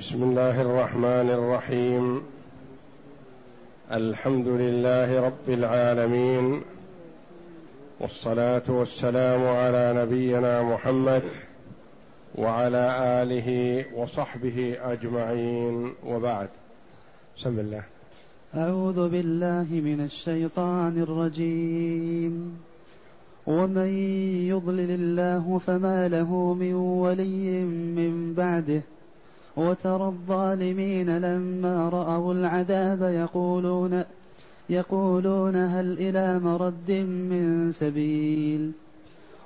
بسم الله الرحمن الرحيم. الحمد لله رب العالمين. والصلاة والسلام على نبينا محمد وعلى آله وصحبه أجمعين. وبعد. بسم الله. أعوذ بالله من الشيطان الرجيم. ومن يضلل الله فما له من ولي من بعده. وترى الظالمين لما رأوا العذاب يقولون يقولون هل إلى مرد من سبيل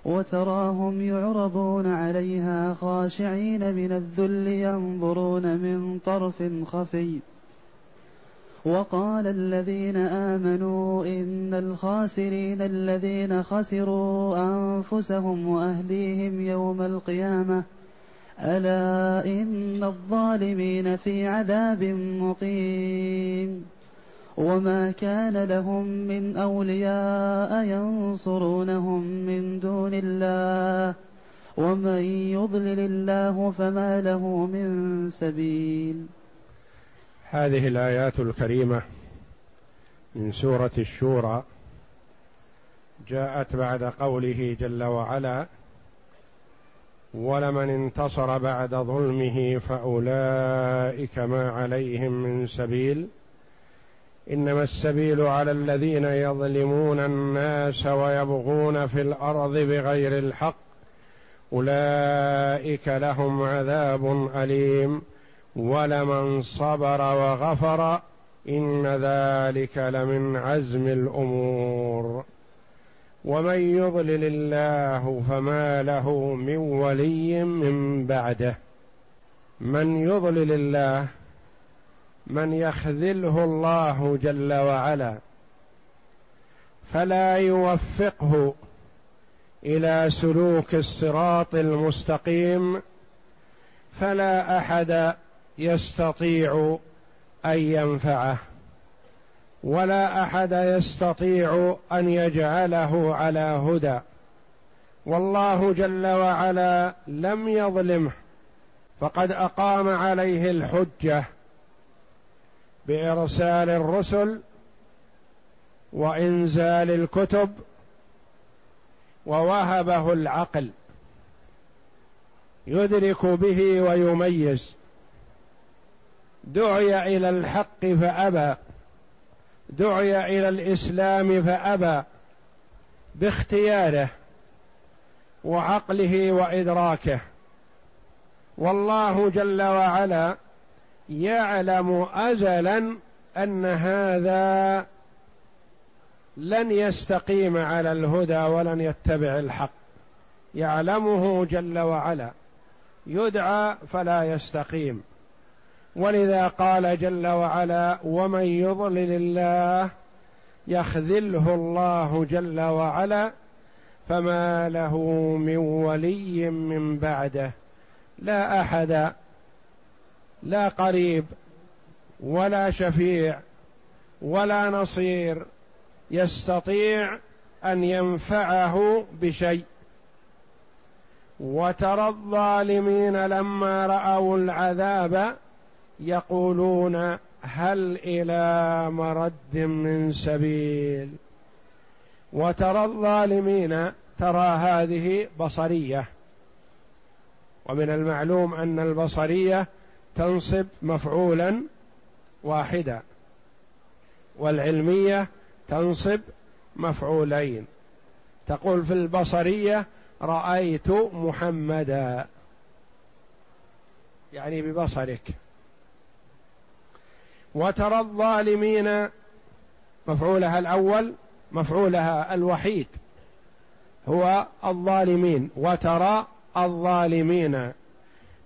وتراهم يعرضون عليها خاشعين من الذل ينظرون من طرف خفي. وقال الذين آمنوا إن الخاسرين الذين خسروا أنفسهم وأهليهم يوم القيامة ألا إن الظالمين في عذاب مقيم وما كان لهم من أولياء ينصرونهم من دون الله ومن يضلل الله فما له من سبيل. هذه الآيات الكريمة من سورة الشورى جاءت بعد قوله جل وعلا ولمن انتصر بعد ظلمه فأولئك ما عليهم من سبيل. إنما السبيل على الذين يظلمون الناس ويبغون في الأرض بغير الحق. أولئك لهم عذاب أليم. ولمن صبر وغفر إن ذلك لمن عزم الأمور. ومن يضلل الله فما له من ولي من بعده. من يضلل الله من يخذله الله جل وعلا فلا يوفقه إلى سلوك الصراط المستقيم فلا أحد يستطيع أن ينفعه. ولا أحد يستطيع أن يجعله على هدى. والله جل وعلا لم يظلمه فقد أقام عليه الحجة بإرسال الرسل وإنزال الكتب ووهبه العقل. يدرك به ويميز. دعي إلى الحق فأبى. دعي إلى الإسلام فأبى باختياره وعقله وإدراكه. والله جل وعلا يعلم ازلا أن هذا لن يستقيم على الهدى ولن يتبع الحق. يعلمه جل وعلا. يدعى فلا يستقيم. ولذا قال جل وعلا ومن يضلل الله يخذله الله جل وعلا فما له من ولي من بعده لا أحد لا قريب ولا شفيع ولا نصير يستطيع أن ينفعه بشيء. وترى الظالمين لما رأوا العذاب يقولون هل إلى مرد من سبيل؟ وترى الظالمين ترى هذه بصرية. ومن المعلوم أن البصرية تنصب مفعولا واحدا والعلمية تنصب مفعولين. تقول في البصرية رأيت محمدا يعني ببصرك. وترى الظالمين مفعولها الأول مفعولها الوحيد هو الظالمين. وترى الظالمين.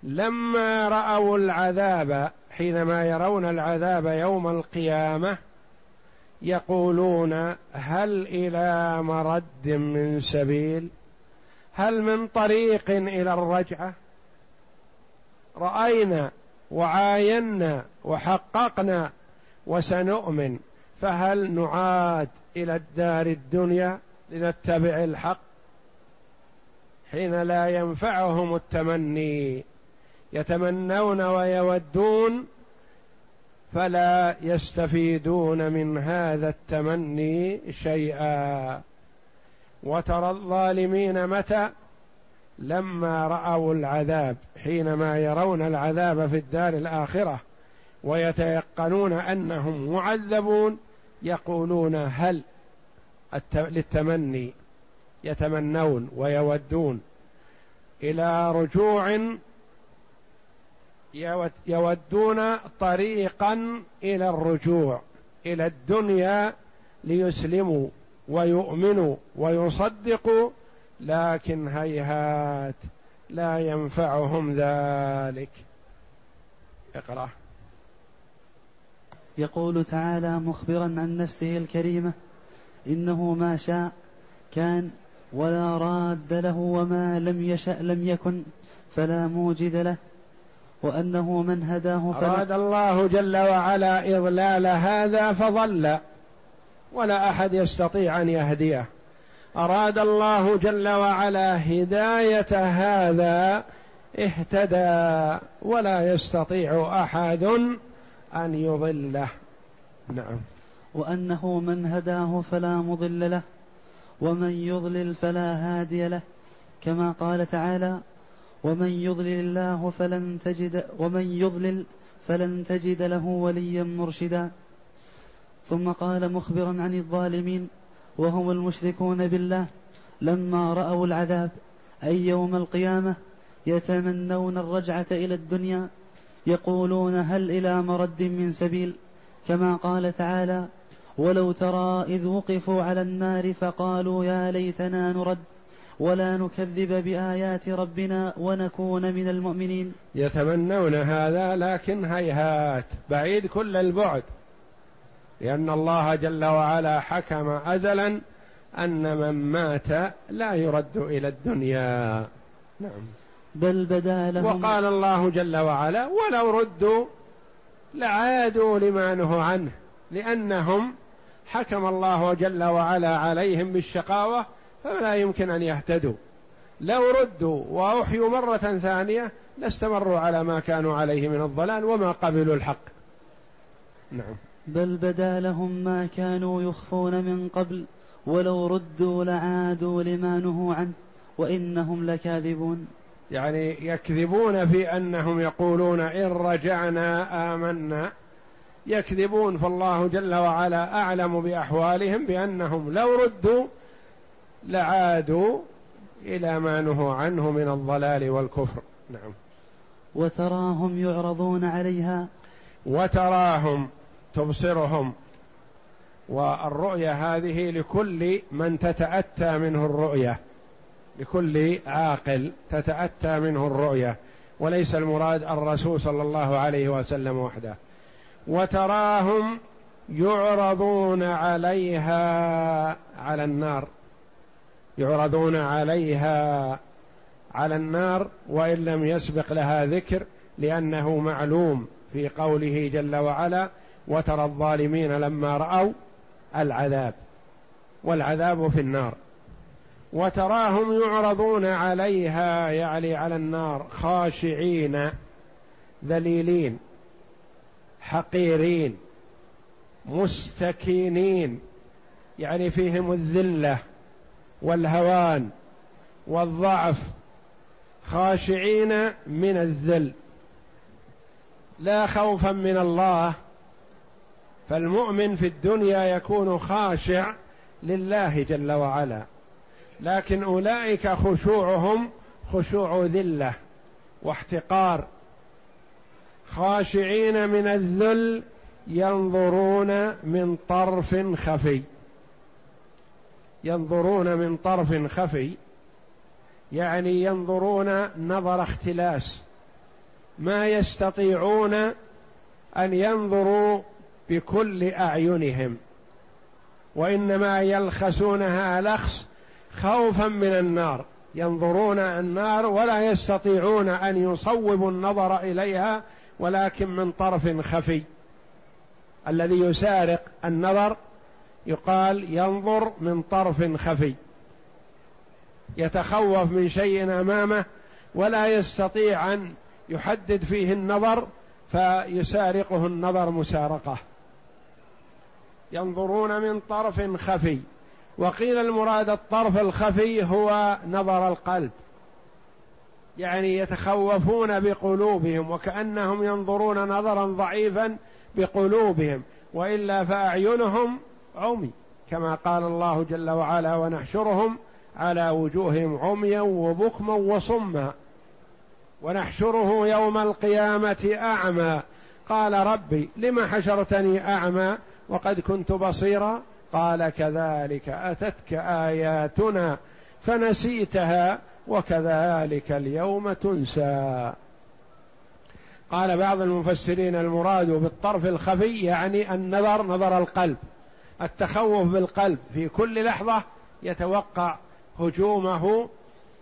لما رأوا العذاب حينما يرون العذاب يوم القيامة يقولون هل إلى مرد من سبيل؟ هل من طريق إلى الرجعة؟ رأينا وعاينا وحققنا وسنؤمن فهل نعاد إلى الدار الدنيا لنتبع الحق؟ حين لا ينفعهم التمني يتمنون ويودون فلا يستفيدون من هذا التمني شيئا. وترى الظالمين متى؟ لما رأوا العذاب حينما يرون العذاب في الدار الآخرة ويتيقنون أنهم معذبون يقولون هل للتمني يتمنون ويودون إلى رجوع يودون طريقا إلى الرجوع إلى الدنيا ليسلموا ويؤمنوا ويصدقوا لكن هيهات لا ينفعهم ذلك. اقرأ. يقول تعالى مخبرا عن نفسه الكريمة إنه ما شاء كان ولا راد له وما لم يشأ لم يكن فلا موجد له وأنه من هداه فلا أراد الله جل وعلا إضلال هذا فضل ولا أحد يستطيع أن يهديه. أراد الله جل وعلا هداية هذا اهتدى ولا يستطيع أحد أن يضله. نعم. وأنه من هداه فلا مضل له ومن يضلل فلا هادي له كما قال تعالى ومن يضلل الله فلن تجد ومن يضلل فلن تجد له وليا مرشدا. ثم قال مخبرا عن الظالمين وهم المشركون بالله لما رأوا العذاب أي يوم القيامة يتمنون الرجعة إلى الدنيا يقولون هل إلى مرد من سبيل؟ كما قال تعالى ولو ترى إذ وقفوا على النار فقالوا يا ليتنا نرد ولا نكذب بآيات ربنا ونكون من المؤمنين. يتمنون هذا لكن هيهات بعيد كل البعد. لأن الله جل وعلا حكم أزلا أن من مات لا يرد إلى الدنيا. نعم. بل بدا لهم وقال الله جل وعلا ولو ردوا لعادوا لما نهوا عنه لأنهم حكم الله جل وعلا عليهم بالشقاوة فلا يمكن أن يهتدوا. لو ردوا وأحيوا مرة ثانية لاستمروا على ما كانوا عليه من الضلال وما قبلوا الحق. نعم. بل بدا لهم ما كانوا يخفون من قبل ولو ردوا لعادوا لما نهوا عنه وإنهم لكاذبون. يعني يكذبون في أنهم يقولون إن رجعنا آمنا. يكذبون فالله جل وعلا أعلم بأحوالهم بأنهم لو ردوا لعادوا إلى ما نهوا عنه من الضلال والكفر. نعم. وتراهم يعرضون عليها. وتراهم تبصرهم. والرؤيا هذه لكل من تتأتى منه الرؤية. لكل عاقل تتأتى منه الرؤية. وليس المراد الرسول صلى الله عليه وسلم وحده. وتراهم يعرضون عليها على النار. يعرضون عليها على النار وإن لم يسبق لها ذكر لأنه معلوم في قوله جل وعلا وترى الظالمين لما رأوا العذاب والعذاب في النار وتراهم يعرضون عليها يعني على النار خاشعين ذليلين حقيرين مستكينين يعني فيهم الذلة والهوان والضعف خاشعين من الذل لا خوفا من الله فالمؤمن في الدنيا يكون خاشع لله جل وعلا. لكن أولئك خشوعهم خشوع ذلة واحتقار. خاشعين من الذل ينظرون من طرف خفي. ينظرون من طرف خفي. يعني ينظرون نظر اختلاس. ما يستطيعون أن ينظروا بكل أعينهم وإنما يلخسونها لخس خوفا من النار ينظرون النار ولا يستطيعون أن يصوبوا النظر إليها ولكن من طرف خفي. الذي يسارق النظر يقال ينظر من طرف خفي. يتخوف من شيء أمامه ولا يستطيع أن يحدد فيه النظر فيسارقه النظر مسارقة. ينظرون من طرف خفي. وقيل المراد الطرف الخفي هو نظر القلب. يعني يتخوفون بقلوبهم وكأنهم ينظرون نظرا ضعيفا بقلوبهم وإلا فأعينهم عمي كما قال الله جل وعلا ونحشرهم على وجوههم عميا وبكما وصما. ونحشره يوم القيامة أعمى. قال ربي لم حشرتني أعمى وقد كنت بصيرا. قال كذلك أتتك آياتنا فنسيتها وكذلك اليوم تنسى. قال بعض المفسرين المراد بالطرف الخفي يعني النظر نظر القلب التخوف بالقلب. في كل لحظة يتوقع هجومه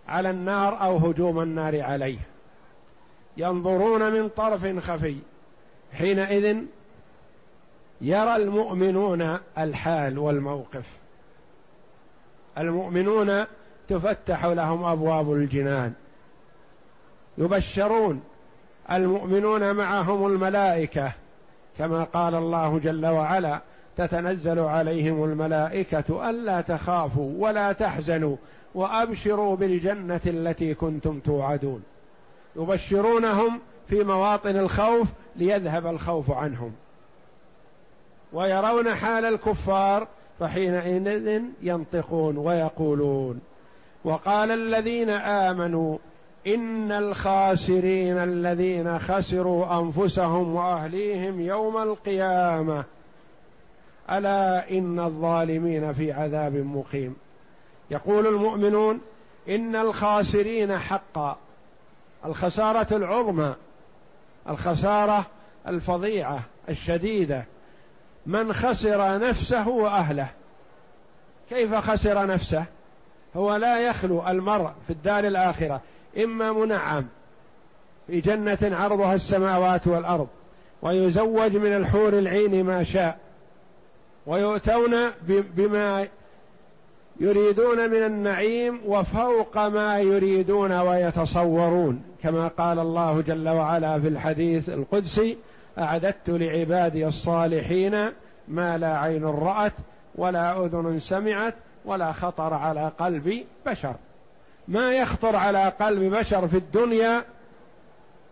على النار أو هجوم النار عليه. ينظرون من طرف خفي. حينئذ يرى المؤمنون الحال والموقف. المؤمنون تفتح لهم أبواب الجنان. يبشرون. المؤمنون معهم الملائكة. كما قال الله جل وعلا تتنزل عليهم الملائكة ألا تخافوا ولا تحزنوا وأبشروا بالجنة التي كنتم توعدون. يبشرونهم في مواطن الخوف ليذهب الخوف عنهم. ويرون حال الكفار فحينئذ ينطقون ويقولون. وقال الذين آمنوا إن الخاسرين الذين خسروا أنفسهم وأهليهم يوم القيامة ألا إن الظالمين في عذاب مقيم. يقول المؤمنون إن الخاسرين حقا الخسارة العظمى الخسارة الفظيعة الشديدة من خسر نفسه وأهله. كيف خسر نفسه؟ هو لا يخلو المرء في الدار الآخرة إما منعم في جنة عرضها السماوات والأرض ويزوج من الحور العين ما شاء ويؤتون بما يريدون من النعيم وفوق ما يريدون ويتصورون كما قال الله جل وعلا في الحديث القدسي أعددت لعبادي الصالحين ما لا عين رأت ولا أذن سمعت ولا خطر على قلب بشر. ما يخطر على قلب بشر في الدنيا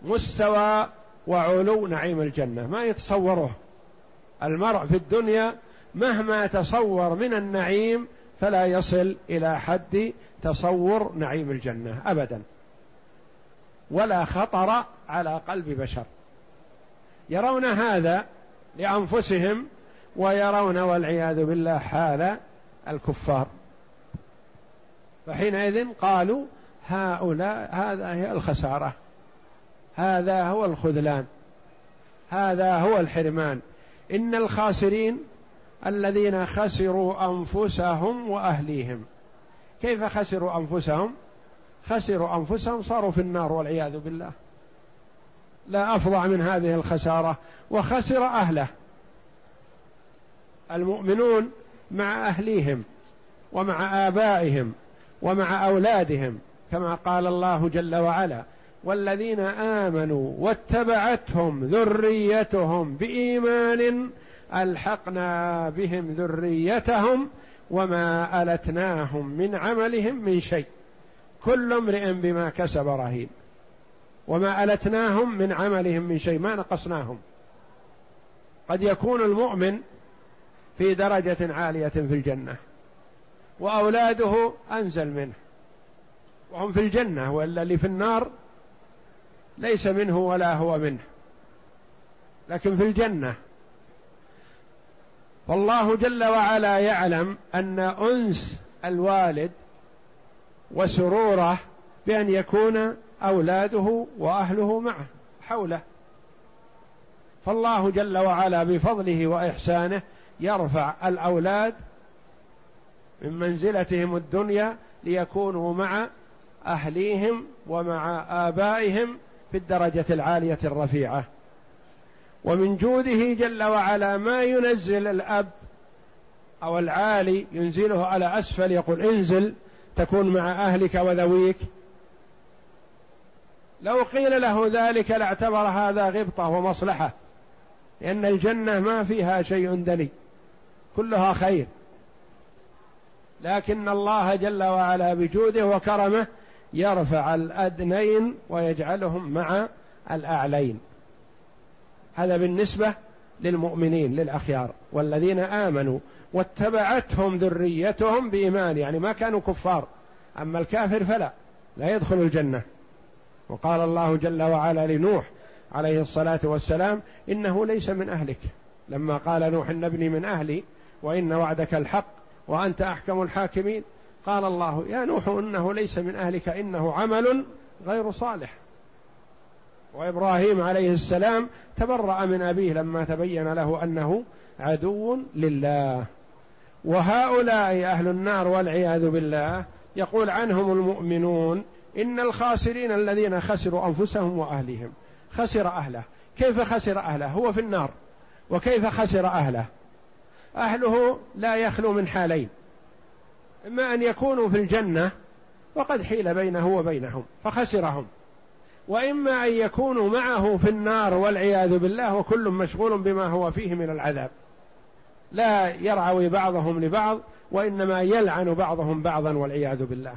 مستوى وعلو نعيم الجنة. ما يتصوره المرء في الدنيا مهما تصور من النعيم فلا يصل إلى حد تصور نعيم الجنة ابدا. ولا خطر على قلب بشر. يرون هذا لأنفسهم ويرون والعياذ بالله حال الكفار. فحينئذ قالوا هؤلاء هذا هي الخسارة. هذا هو الخذلان. هذا هو الحرمان. إن الخاسرين الذين خسروا أنفسهم وأهليهم. كيف خسروا أنفسهم؟ خسروا أنفسهم صاروا في النار والعياذ بالله. لا أفظع من هذه الخسارة وخسر أهله. المؤمنون مع أهليهم ومع آبائهم ومع أولادهم كما قال الله جل وعلا والذين آمنوا واتبعتهم ذريتهم بإيمان ألحقنا بهم ذريتهم وما ألتناهم من عملهم من شيء. كل امرئ بما كسب رهين. وما ألتناهم من عملهم من شيء ما نقصناهم. قد يكون المؤمن في درجة عالية في الجنة وأولاده أنزل منه وهم في الجنة وإلا اللي في النار ليس منه ولا هو منه لكن في الجنة. فالله جل وعلا يعلم أن أنس الوالد وسروره بأن يكون أولاده وأهله معه حوله. فالله جل وعلا بفضله وإحسانه يرفع الأولاد من منزلتهم الدنيا ليكونوا مع أهليهم ومع آبائهم في الدرجة العالية الرفيعة. ومن جوده جل وعلا ما ينزل الأب أو العالي ينزله على أسفل يقول انزل تكون مع أهلك وذويك. لو قيل له ذلك لاعتبر هذا غبطة ومصلحة لأن الجنة ما فيها شيء دني كلها خير. لكن الله جل وعلا بجوده وكرمه يرفع الأدنين ويجعلهم مع الأعلين. هذا بالنسبة للمؤمنين للأخيار والذين آمنوا واتبعتهم ذريتهم بإيمان يعني ما كانوا كفار. أما الكافر فلا لا يدخل الجنة. وقال الله جل وعلا لنوح عليه الصلاة والسلام إنه ليس من أهلك. لما قال نوح إن ابني من أهلي وإن وعدك الحق وأنت أحكم الحاكمين قال الله يا نوح إنه ليس من أهلك إنه عمل غير صالح. وإبراهيم عليه السلام تبرأ من أبيه لما تبين له أنه عدو لله. وهؤلاء أهل النار والعياذ بالله يقول عنهم المؤمنون إن الخاسرين الذين خسروا أنفسهم وأهلهم خسر أهله. كيف خسر أهله؟ هو في النار. وكيف خسر أهله؟ أهله لا يخلو من حالين. إما أن يكونوا في الجنة وقد حيل بينه وبينهم فخسرهم. وإما أن يكونوا معه في النار والعياذ بالله وكل مشغول بما هو فيه من العذاب. لا يرعوي بعضهم لبعض وإنما يلعن بعضهم بعضا والعياذ بالله.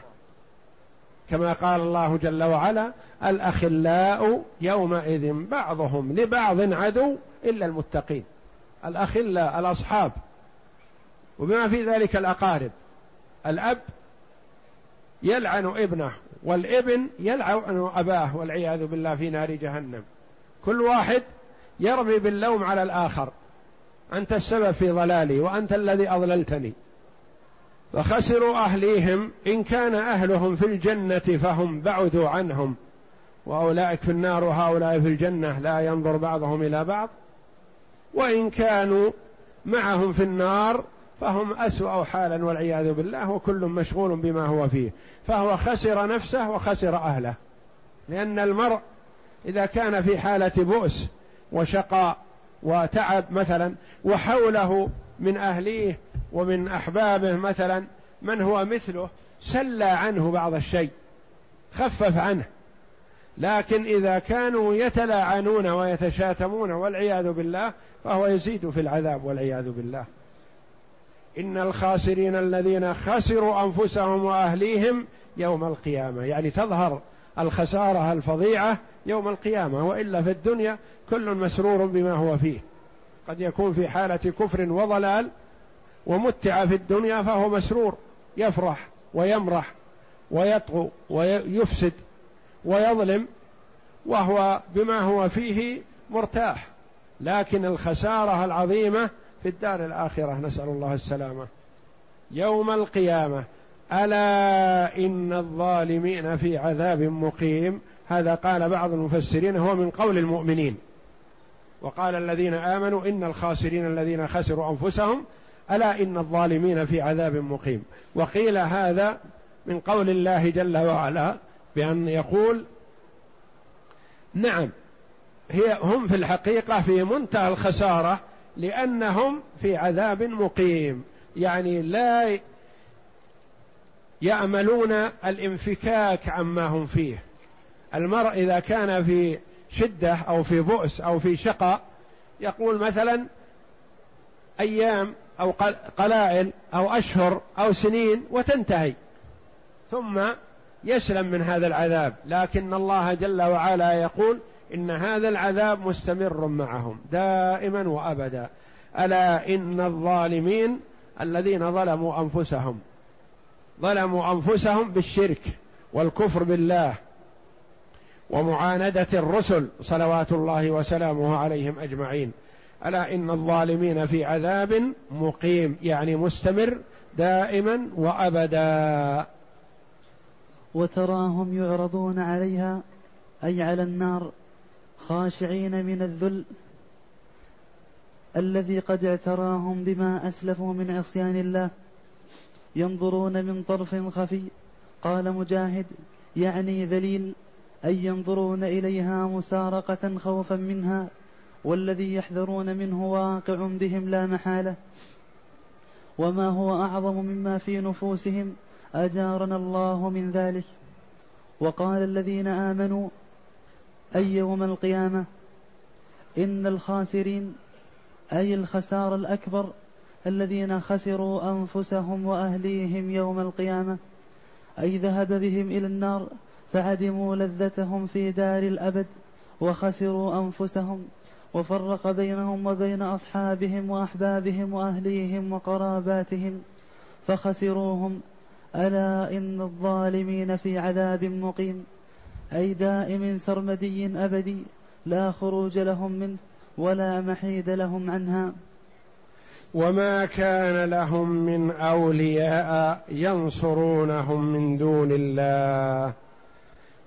كما قال الله جل وعلا الأخلاء يومئذ بعضهم لبعض عدو إلا المتقين. الأخلاء الأصحاب. وبما في ذلك الأقارب. الأب يلعن ابنه والابن يلعن أباه والعياذ بالله في نار جهنم. كل واحد يرمي باللوم على الآخر. أنت السبب في ضلالي وأنت الذي أضللتني. فخسروا أهليهم. إن كان أهلهم في الجنة فهم بعدوا عنهم. وأولئك في النار وهؤلاء في الجنة لا ينظر بعضهم إلى بعض. وإن كانوا معهم في النار فهم أسوأ حالا والعياذ بالله وكل مشغول بما هو فيه. فهو خسر نفسه وخسر أهله. لأن المرء إذا كان في حالة بؤس وشقاء وتعب مثلا وحوله من أهليه ومن أحبابه مثلا من هو مثله سلى عنه بعض الشيء خفف عنه لكن إذا كانوا يتلاعنون ويتشاتمون والعياذ بالله فهو يزيد في العذاب والعياذ بالله. إن الخاسرين الذين خسروا أنفسهم وأهليهم يوم القيامة يعني تظهر الخسارة الفظيعة يوم القيامة وإلا في الدنيا كل مسرور بما هو فيه. قد يكون في حالة كفر وضلال ومتع في الدنيا فهو مسرور يفرح ويمرح ويطغو ويفسد ويظلم وهو بما هو فيه مرتاح. لكن الخسارة العظيمة في الدار الآخرة نسأل الله السلامة. يوم القيامة ألا إن الظالمين في عذاب مقيم؟ هذا قال بعض المفسرين هو من قول المؤمنين. وقال الذين آمنوا إن الخاسرين الذين خسروا أنفسهم ألا إن الظالمين في عذاب مقيم. وقيل هذا من قول الله جل وعلا بأن يقول نعم هي هم في الحقيقة في منتهى الخسارة لأنهم في عذاب مقيم. يعني لا ياملون الانفكاك عما هم فيه. المرء إذا كان في شدة أو في بؤس أو في شقاء يقول مثلا أيام أو قلائل أو أشهر أو سنين وتنتهي. ثم يسلم من هذا العذاب. لكن الله جل وعلا يقول إن هذا العذاب مستمر معهم دائما وأبدا. ألا إن الظالمين الذين ظلموا أنفسهم ظلموا أنفسهم بالشرك والكفر بالله ومعاندة الرسل صلوات الله وسلامه عليهم أجمعين. ألا إن الظالمين في عذاب مقيم يعني مستمر دائما وأبدا. وتراهم يعرضون عليها أي على النار خاشعين من الذل الذي قد اعتراهم بما أسلفوا من عصيان الله. ينظرون من طرف خفي قال مجاهد يعني ذليل أي ينظرون إليها مسارقة خوفا منها. والذي يحذرون منه واقع بهم لا محالة. وما هو أعظم مما في نفوسهم أجارنا الله من ذلك. وقال الذين آمنوا أي يوم القيامة إن الخاسرين أي الخسار الأكبر الذين خسروا أنفسهم وأهليهم يوم القيامة. أي ذهب بهم إلى النار فعدموا لذتهم في دار الأبد وخسروا أنفسهم. وفرق بينهم وبين أصحابهم وأحبابهم وأهليهم وقراباتهم فخسروهم. ألا إن الظالمين في عذاب مقيم. أي دائم سرمدي أبدي لا خروج لهم منه ولا محيد لهم عنها. وما كان لهم من أولياء ينصرونهم من دون الله.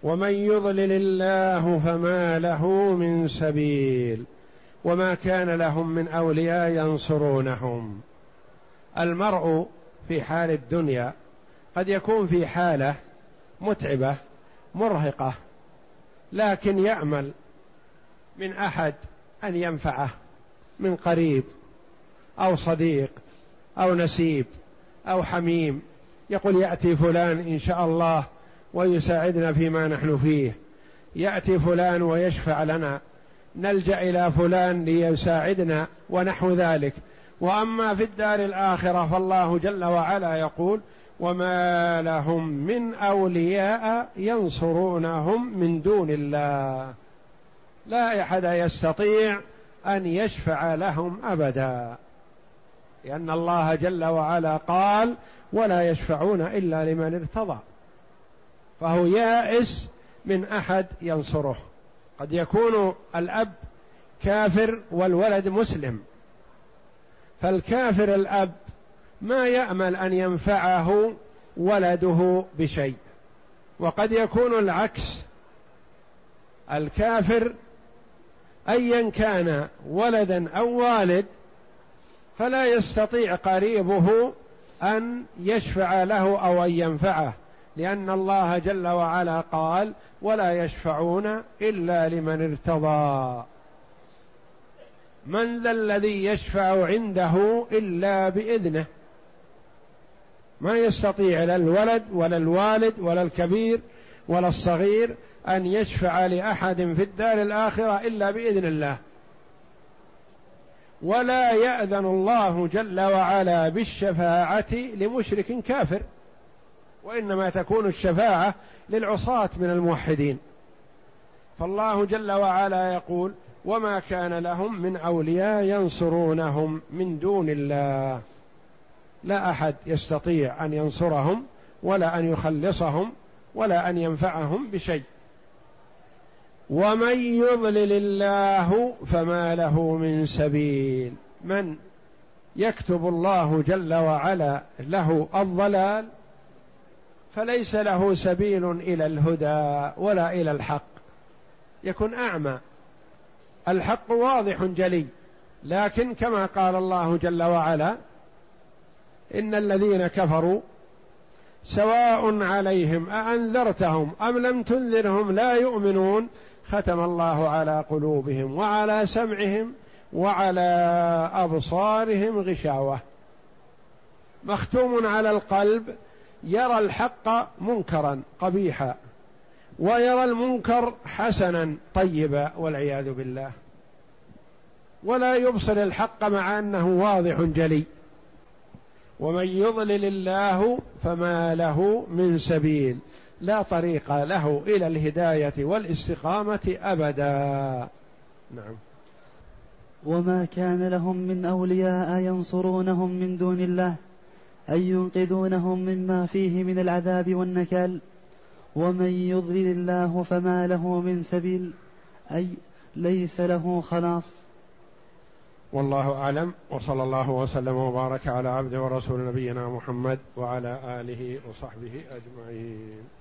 ومن يضلل الله فما له من سبيل وما كان لهم من أولياء ينصرونهم. المرء في حال الدنيا قد يكون في حالة متعبة مرهقة لكن يأمل من أحد أن ينفعه من قريب أو صديق أو نسيب أو حميم. يقول يأتي فلان إن شاء الله ويساعدنا فيما نحن فيه. يأتي فلان ويشفع لنا. نلجأ إلى فلان ليساعدنا ونحو ذلك. وأما في الدار الآخرة فالله جل وعلا يقول وما لهم من اولياء ينصرونهم من دون الله. لا أحد يستطيع أن يشفع لهم أبدا. لأن الله جل وعلا قال ولا يشفعون الا لمن ارتضى. فهو يائس من أحد ينصره. قد يكون الأب كافر والولد مسلم. فالكافر الأب ما يأمل أن ينفعه ولده بشيء. وقد يكون العكس. الكافر أيا كان ولدا أو والد فلا يستطيع قريبه أن يشفع له أو أن ينفعه. لأن الله جل وعلا قال ولا يشفعون إلا لمن ارتضى من ذا الذي يشفع عنده إلا بإذنه؟ ما يستطيع لا الولد ولا الوالد ولا الكبير ولا الصغير أن يشفع لأحد في الدار الآخرة إلا بإذن الله. ولا يأذن الله جل وعلا بالشفاعة لمشرك كافر. وإنما تكون الشفاعة للعصاة من الموحدين. فالله جل وعلا يقول وما كان لهم من أولياء ينصرونهم من دون الله. لا أحد يستطيع أن ينصرهم ولا أن يخلصهم ولا أن ينفعهم بشيء. ومن يضلل الله فما له من سبيل. من يكتب الله جل وعلا له الضلال فليس له سبيل إلى الهدى ولا إلى الحق. يكون أعمى. الحق واضح جلي. لكن كما قال الله جل وعلا إن الذين كفروا سواء عليهم أأنذرتهم أم لم تنذرهم لا يؤمنون ختم الله على قلوبهم وعلى سمعهم وعلى أبصارهم غشاوة. مختوم على القلب يرى الحق منكرا قبيحا ويرى المنكر حسنا طيبا والعياذ بالله. ولا يبصر الحق مع أنه واضح جلي. ومن يضلل الله فما له من سبيل. لا طريق له إلى الهداية والاستقامة أبدا. نعم. وما كان لهم من أولياء ينصرونهم من دون الله. اي ينقذونهم مما فيه من العذاب والنكال ومن يضلل الله فما له من سبيل أي ليس له خلاص. والله أعلم وصلى الله وسلم وبارك على عبد ورسول نبينا محمد وعلى آله وصحبه أجمعين.